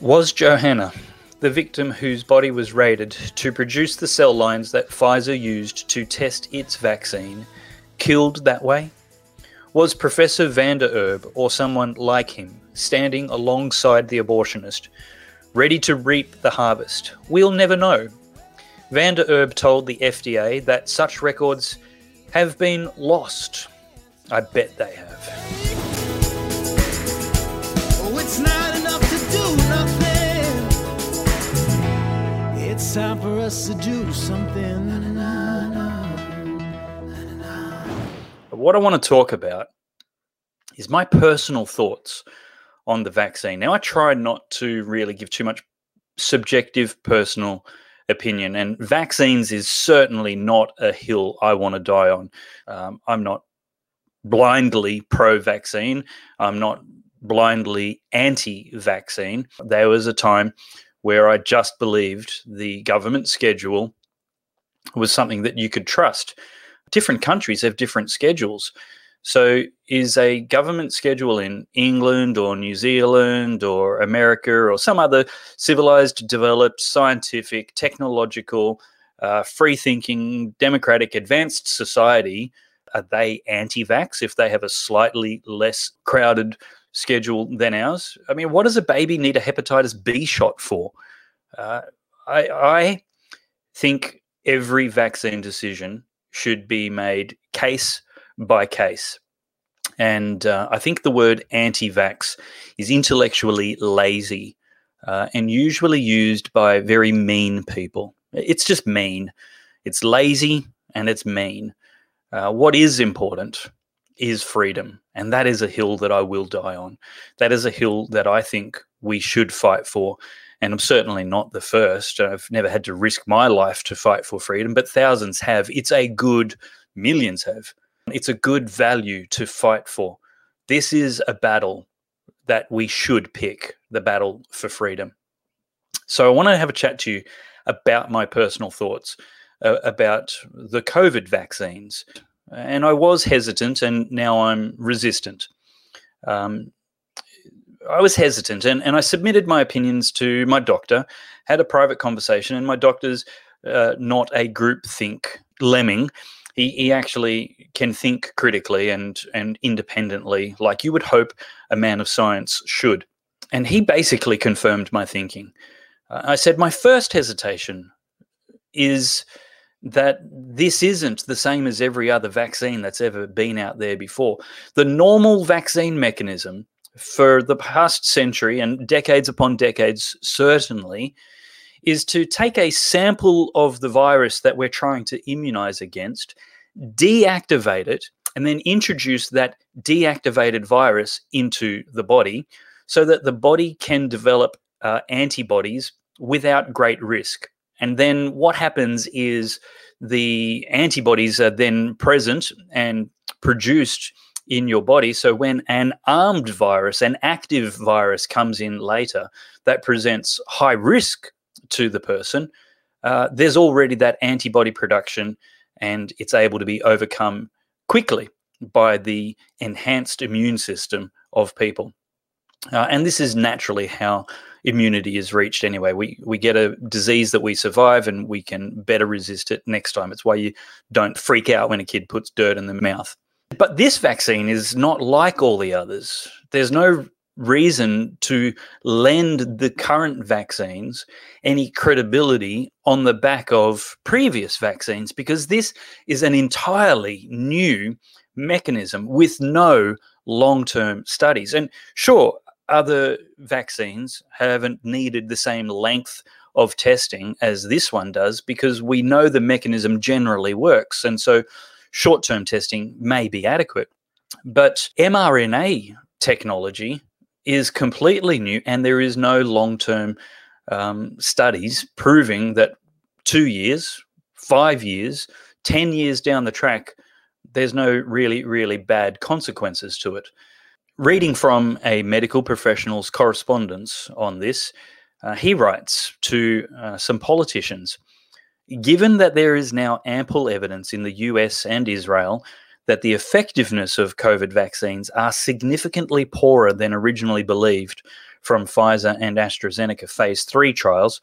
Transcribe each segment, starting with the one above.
Was Johanna, the victim whose body was raided to produce the cell lines that Pfizer used to test its vaccine, killed that way? Was Professor van der Erb or someone like him standing alongside the abortionist, ready to reap the harvest? We'll never know. Van der Erb told the FDA that such records have been lost. I bet they have. Oh, It's time for us to do something. What I want to talk about is my personal thoughts on the vaccine. Now, I try not to really give too much subjective personal opinion, and vaccines is certainly not a hill I want to die on. Um, I'm not blindly pro vaccine, I'm not blindly anti vaccine. There was a time where I just believed the government schedule was something that you could trust. Different countries have different schedules. So, is a government schedule in England or New Zealand or America or some other civilized, developed, scientific, technological, uh, free thinking, democratic, advanced society? Are they anti vax if they have a slightly less crowded schedule than ours? I mean, what does a baby need a hepatitis B shot for? Uh, I, I think every vaccine decision should be made case by case. And uh, I think the word anti vax is intellectually lazy uh, and usually used by very mean people. It's just mean. It's lazy and it's mean. Uh, what is important is freedom. And that is a hill that I will die on. That is a hill that I think we should fight for. And I'm certainly not the first. I've never had to risk my life to fight for freedom, but thousands have. It's a good, millions have. It's a good value to fight for. This is a battle that we should pick the battle for freedom. So I want to have a chat to you about my personal thoughts uh, about the COVID vaccines. And I was hesitant, and now I'm resistant. Um, I was hesitant, and, and I submitted my opinions to my doctor, had a private conversation, and my doctor's uh, not a group think lemming. He, he actually can think critically and, and independently, like you would hope a man of science should. And he basically confirmed my thinking. Uh, I said, My first hesitation is that this isn't the same as every other vaccine that's ever been out there before. The normal vaccine mechanism for the past century and decades upon decades, certainly, is to take a sample of the virus that we're trying to immunize against, deactivate it, and then introduce that deactivated virus into the body so that the body can develop uh, antibodies without great risk. And then what happens is the antibodies are then present and produced in your body. So when an armed virus, an active virus comes in later that presents high risk to the person, uh, there's already that antibody production and it's able to be overcome quickly by the enhanced immune system of people. Uh, and this is naturally how immunity is reached anyway. We we get a disease that we survive and we can better resist it next time. It's why you don't freak out when a kid puts dirt in the mouth. But this vaccine is not like all the others. There's no reason to lend the current vaccines any credibility on the back of previous vaccines because this is an entirely new mechanism with no long term studies. And sure, other vaccines haven't needed the same length of testing as this one does because we know the mechanism generally works. And so short term testing may be adequate. But mRNA technology is completely new, and there is no long term um, studies proving that two years, five years, 10 years down the track, there's no really, really bad consequences to it. Reading from a medical professional's correspondence on this, uh, he writes to uh, some politicians Given that there is now ample evidence in the US and Israel that the effectiveness of COVID vaccines are significantly poorer than originally believed, from Pfizer and AstraZeneca phase three trials,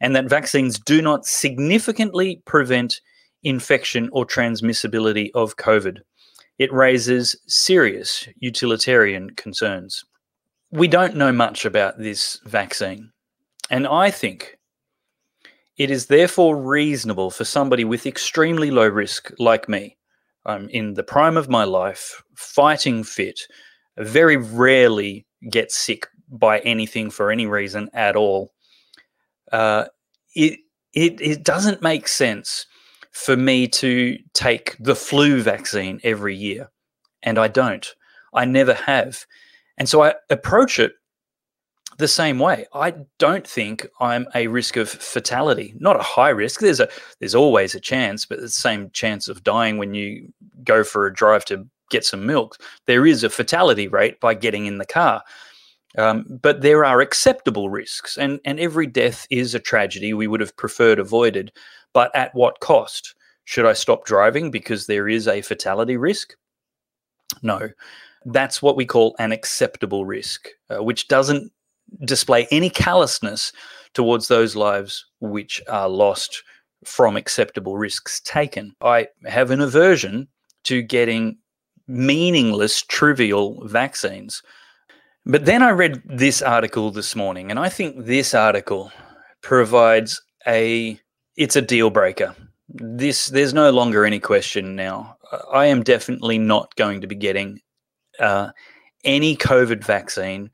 and that vaccines do not significantly prevent infection or transmissibility of COVID. It raises serious utilitarian concerns. We don't know much about this vaccine, and I think it is therefore reasonable for somebody with extremely low risk like me. I'm in the prime of my life, fighting fit, very rarely get sick by anything for any reason at all. Uh, it, it, it doesn't make sense for me to take the flu vaccine every year. And I don't. I never have. And so I approach it the same way. I don't think I'm a risk of fatality, not a high risk. There's a there's always a chance, but the same chance of dying when you go for a drive to get some milk. There is a fatality rate by getting in the car. Um, but there are acceptable risks, and, and every death is a tragedy we would have preferred avoided. But at what cost? Should I stop driving because there is a fatality risk? No. That's what we call an acceptable risk, uh, which doesn't display any callousness towards those lives which are lost from acceptable risks taken. I have an aversion to getting meaningless, trivial vaccines. But then I read this article this morning, and I think this article provides a it's a deal breaker. This there's no longer any question now. I am definitely not going to be getting uh, any COVID vaccine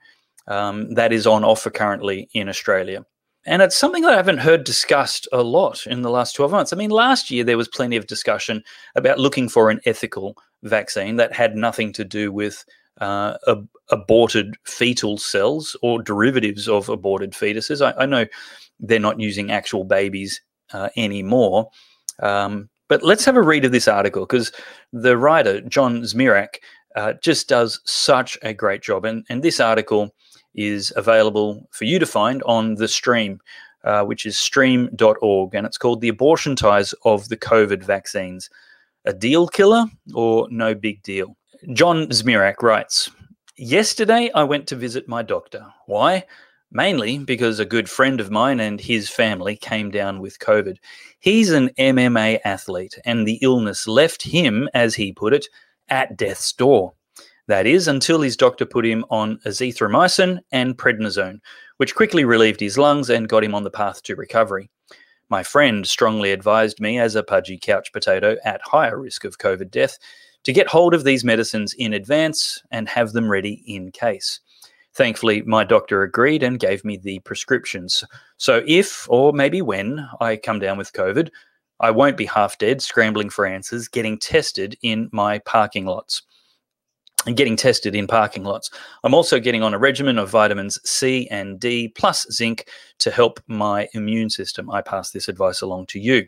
um, that is on offer currently in Australia. And it's something that I haven't heard discussed a lot in the last 12 months. I mean, last year there was plenty of discussion about looking for an ethical vaccine that had nothing to do with uh, ab- aborted fetal cells or derivatives of aborted fetuses. I, I know they're not using actual babies uh, anymore. Um, but let's have a read of this article because the writer, John Zmirak, uh, just does such a great job. And, and this article is available for you to find on the stream, uh, which is stream.org, and it's called The Abortion Ties of the COVID Vaccines. A deal killer or no big deal? John Zmirak writes Yesterday, I went to visit my doctor. Why? Mainly because a good friend of mine and his family came down with COVID. He's an MMA athlete, and the illness left him, as he put it, at death's door. That is, until his doctor put him on azithromycin and prednisone, which quickly relieved his lungs and got him on the path to recovery. My friend strongly advised me, as a pudgy couch potato at higher risk of COVID death, to get hold of these medicines in advance and have them ready in case. Thankfully, my doctor agreed and gave me the prescriptions. So, if or maybe when I come down with COVID, I won't be half dead scrambling for answers, getting tested in my parking lots and getting tested in parking lots. I'm also getting on a regimen of vitamins C and D plus zinc to help my immune system. I pass this advice along to you.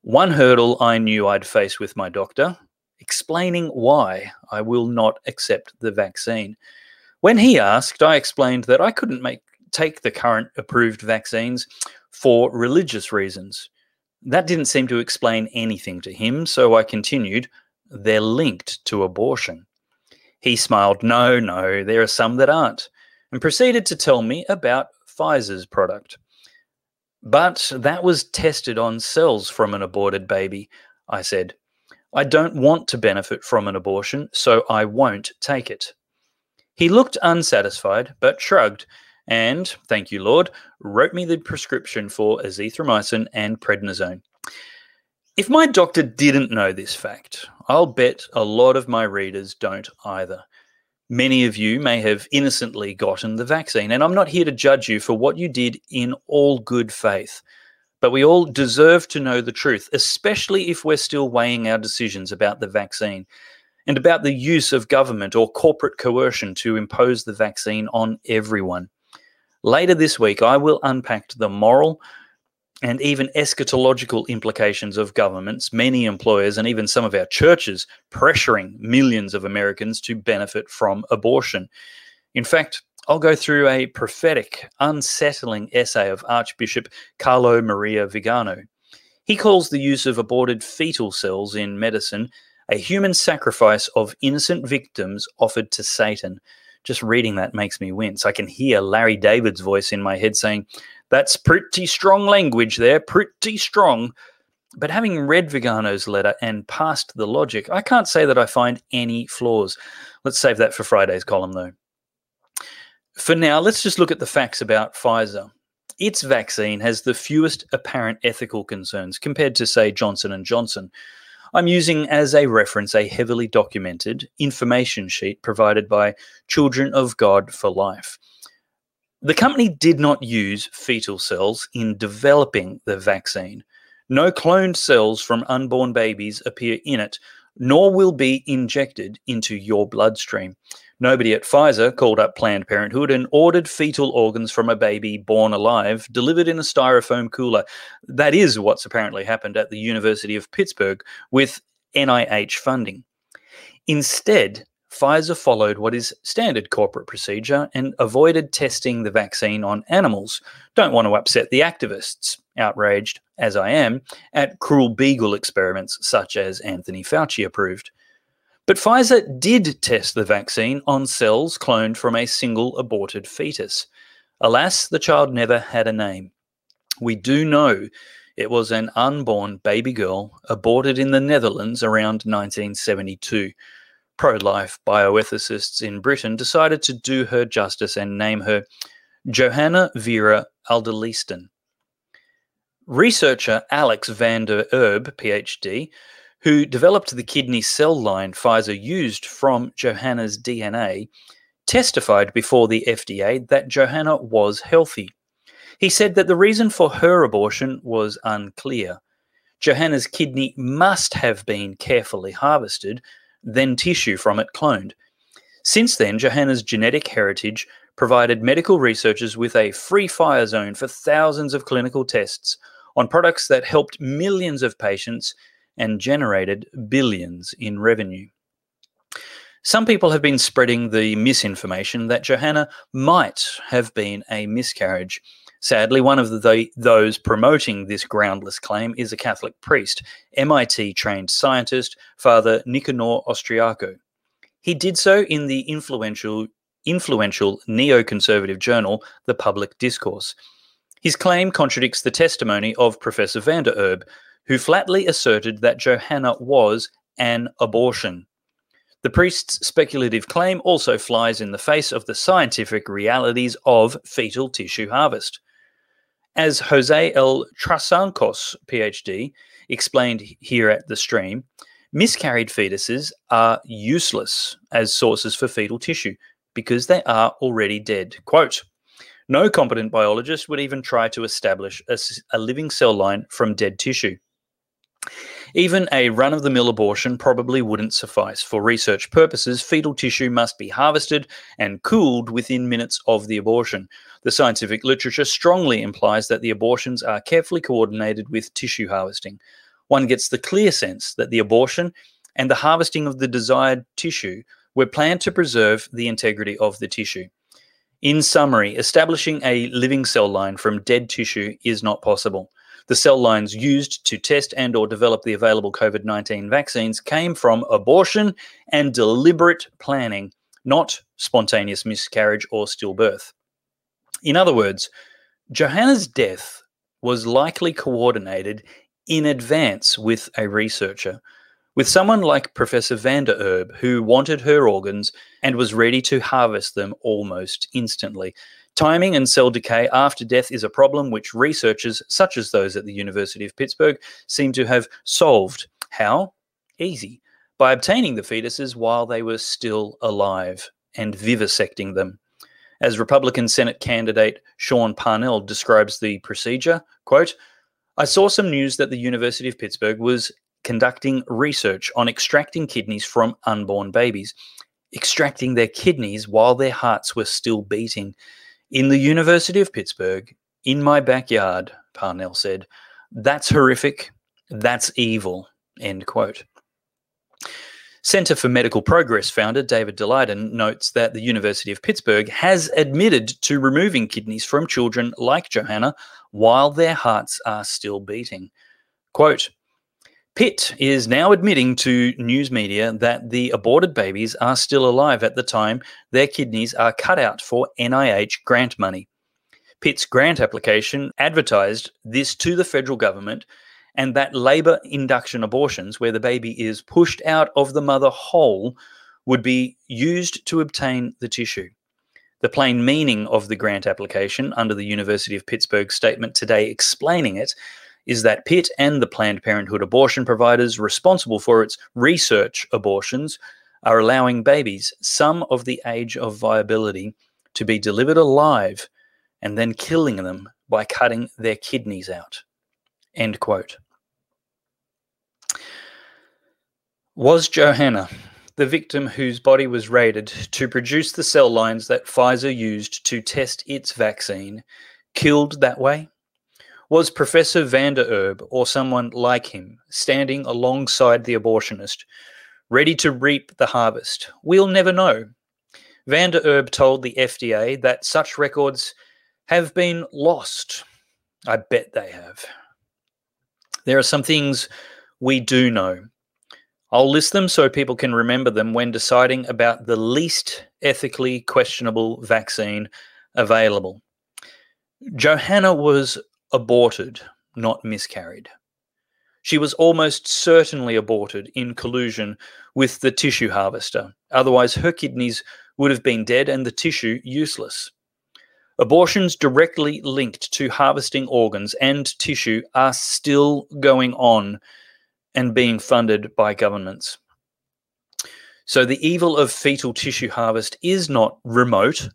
One hurdle I knew I'd face with my doctor explaining why I will not accept the vaccine. When he asked, I explained that I couldn't make take the current approved vaccines for religious reasons. That didn't seem to explain anything to him, so I continued, they're linked to abortion. He smiled, No, no, there are some that aren't, and proceeded to tell me about Pfizer's product. But that was tested on cells from an aborted baby, I said. I don't want to benefit from an abortion, so I won't take it. He looked unsatisfied, but shrugged, and, thank you, Lord, wrote me the prescription for azithromycin and prednisone. If my doctor didn't know this fact, I'll bet a lot of my readers don't either. Many of you may have innocently gotten the vaccine, and I'm not here to judge you for what you did in all good faith. But we all deserve to know the truth, especially if we're still weighing our decisions about the vaccine and about the use of government or corporate coercion to impose the vaccine on everyone. Later this week, I will unpack the moral, and even eschatological implications of governments, many employers, and even some of our churches pressuring millions of Americans to benefit from abortion. In fact, I'll go through a prophetic, unsettling essay of Archbishop Carlo Maria Vigano. He calls the use of aborted fetal cells in medicine a human sacrifice of innocent victims offered to Satan Just reading that makes me wince. I can hear Larry David's voice in my head saying, That's pretty strong language there, pretty strong. But having read Vigano's letter and passed the logic, I can't say that I find any flaws. Let's save that for Friday's column, though. For now, let's just look at the facts about Pfizer. Its vaccine has the fewest apparent ethical concerns compared to, say, Johnson and Johnson. I'm using as a reference a heavily documented information sheet provided by Children of God for Life. The company did not use fetal cells in developing the vaccine. No cloned cells from unborn babies appear in it, nor will be injected into your bloodstream. Nobody at Pfizer called up Planned Parenthood and ordered fetal organs from a baby born alive, delivered in a styrofoam cooler. That is what's apparently happened at the University of Pittsburgh with NIH funding. Instead, Pfizer followed what is standard corporate procedure and avoided testing the vaccine on animals. Don't want to upset the activists, outraged, as I am, at cruel beagle experiments such as Anthony Fauci approved. But Pfizer did test the vaccine on cells cloned from a single aborted fetus. Alas, the child never had a name. We do know it was an unborn baby girl aborted in the Netherlands around 1972. Pro life bioethicists in Britain decided to do her justice and name her Johanna Vera Alderleeston. Researcher Alex van der Erb, PhD, who developed the kidney cell line Pfizer used from Johanna's DNA, testified before the FDA that Johanna was healthy. He said that the reason for her abortion was unclear. Johanna's kidney must have been carefully harvested, then tissue from it cloned. Since then, Johanna's genetic heritage provided medical researchers with a free fire zone for thousands of clinical tests on products that helped millions of patients and generated billions in revenue. Some people have been spreading the misinformation that Johanna might have been a miscarriage. Sadly, one of the, those promoting this groundless claim is a Catholic priest, MIT trained scientist, Father Nicanor Austriaco. He did so in the influential, influential neoconservative journal, The Public Discourse. His claim contradicts the testimony of Professor van der Erb, who flatly asserted that Johanna was an abortion. The priest's speculative claim also flies in the face of the scientific realities of fetal tissue harvest. As Jose L. Trasancos, PhD, explained here at the stream, miscarried fetuses are useless as sources for fetal tissue because they are already dead. Quote, no competent biologist would even try to establish a, a living cell line from dead tissue. Even a run of the mill abortion probably wouldn't suffice. For research purposes, fetal tissue must be harvested and cooled within minutes of the abortion. The scientific literature strongly implies that the abortions are carefully coordinated with tissue harvesting. One gets the clear sense that the abortion and the harvesting of the desired tissue were planned to preserve the integrity of the tissue. In summary, establishing a living cell line from dead tissue is not possible. The cell lines used to test and or develop the available COVID-19 vaccines came from abortion and deliberate planning, not spontaneous miscarriage or stillbirth. In other words, Johanna's death was likely coordinated in advance with a researcher, with someone like Professor van der Erb, who wanted her organs and was ready to harvest them almost instantly. Timing and cell decay after death is a problem which researchers, such as those at the University of Pittsburgh, seem to have solved. How? Easy. By obtaining the fetuses while they were still alive and vivisecting them. As Republican Senate candidate Sean Parnell describes the procedure, quote, I saw some news that the University of Pittsburgh was conducting research on extracting kidneys from unborn babies, extracting their kidneys while their hearts were still beating. In the University of Pittsburgh, in my backyard, Parnell said, that's horrific, that's evil, end quote. Center for Medical Progress founder David Daleiden notes that the University of Pittsburgh has admitted to removing kidneys from children like Johanna while their hearts are still beating. Quote, Pitt is now admitting to news media that the aborted babies are still alive at the time their kidneys are cut out for NIH grant money. Pitt's grant application advertised this to the federal government and that labor induction abortions, where the baby is pushed out of the mother whole, would be used to obtain the tissue. The plain meaning of the grant application under the University of Pittsburgh statement today explaining it is that Pitt and the Planned Parenthood abortion providers responsible for its research abortions are allowing babies some of the age of viability to be delivered alive and then killing them by cutting their kidneys out. End quote. Was Johanna, the victim whose body was raided to produce the cell lines that Pfizer used to test its vaccine, killed that way? Was Professor Vander Erb or someone like him standing alongside the abortionist, ready to reap the harvest? We'll never know. Vander Erb told the FDA that such records have been lost. I bet they have. There are some things we do know. I'll list them so people can remember them when deciding about the least ethically questionable vaccine available. Johanna was aborted, not miscarried. She was almost certainly aborted in collusion with the tissue harvester. Otherwise, her kidneys would have been dead and the tissue useless. Abortions directly linked to harvesting organs and tissue are still going on and being funded by governments. So the evil of fetal tissue harvest is not remote,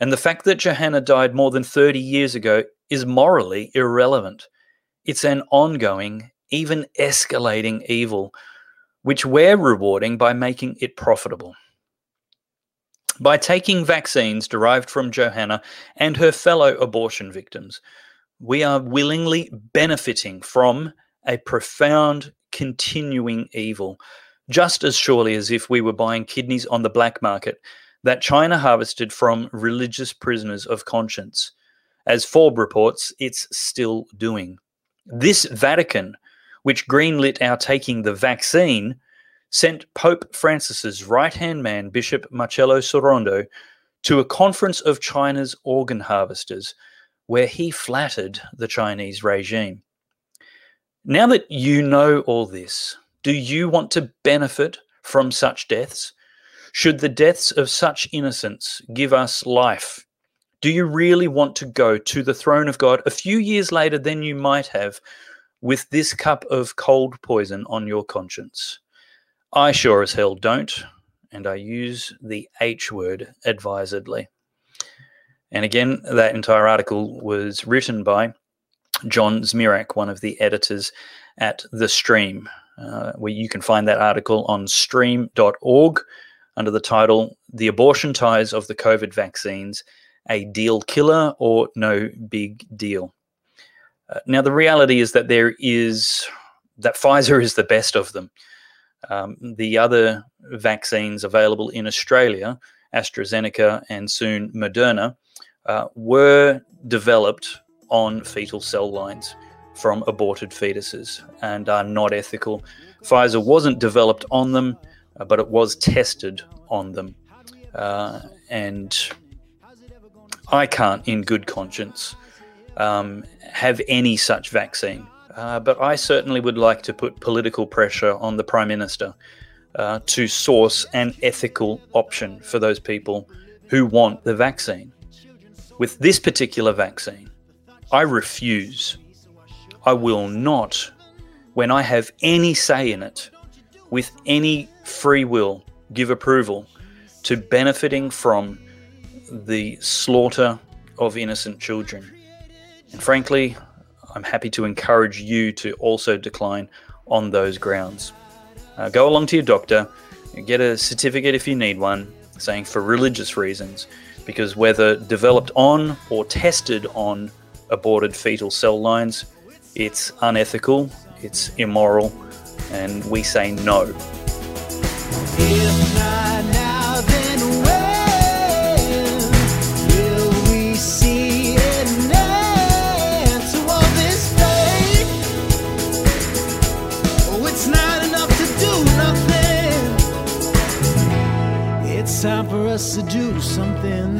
and the fact that Johanna died more than 30 years ago is morally irrelevant. It's an ongoing, even escalating evil, which we're rewarding by making it profitable. By taking vaccines derived from Johanna and her fellow abortion victims, we are willingly benefiting from a profound, continuing evil, just as surely as if we were buying kidneys on the black market that China harvested from religious prisoners of conscience. As Forbes reports, it's still doing. This Vatican, which greenlit our taking the vaccine, sent Pope Francis's right hand man, Bishop Marcello Sorondo, to a conference of China's organ harvesters, where he flattered the Chinese regime. Now that you know all this, do you want to benefit from such deaths? Should the deaths of such innocents give us life? Do you really want to go to the throne of God a few years later than you might have with this cup of cold poison on your conscience? I sure as hell don't, and I use the H word advisedly. And again, that entire article was written by John Zmirak, one of the editors at The Stream, uh, where you can find that article on stream.org under the title The Abortion Ties of the COVID Vaccines A Deal Killer or No Big Deal. Uh, now, the reality is that there is that Pfizer is the best of them. Um, the other vaccines available in Australia, AstraZeneca and soon Moderna, uh, were developed on fetal cell lines from aborted fetuses and are not ethical. Pfizer wasn't developed on them, uh, but it was tested on them. Uh, and I can't, in good conscience, um, have any such vaccine. Uh, but I certainly would like to put political pressure on the Prime Minister uh, to source an ethical option for those people who want the vaccine. With this particular vaccine, I refuse. I will not, when I have any say in it, with any free will, give approval to benefiting from the slaughter of innocent children. And frankly, I'm happy to encourage you to also decline on those grounds. Uh, go along to your doctor, get a certificate if you need one, saying for religious reasons, because whether developed on or tested on aborted fetal cell lines, it's unethical, it's immoral, and we say no. Us to do something.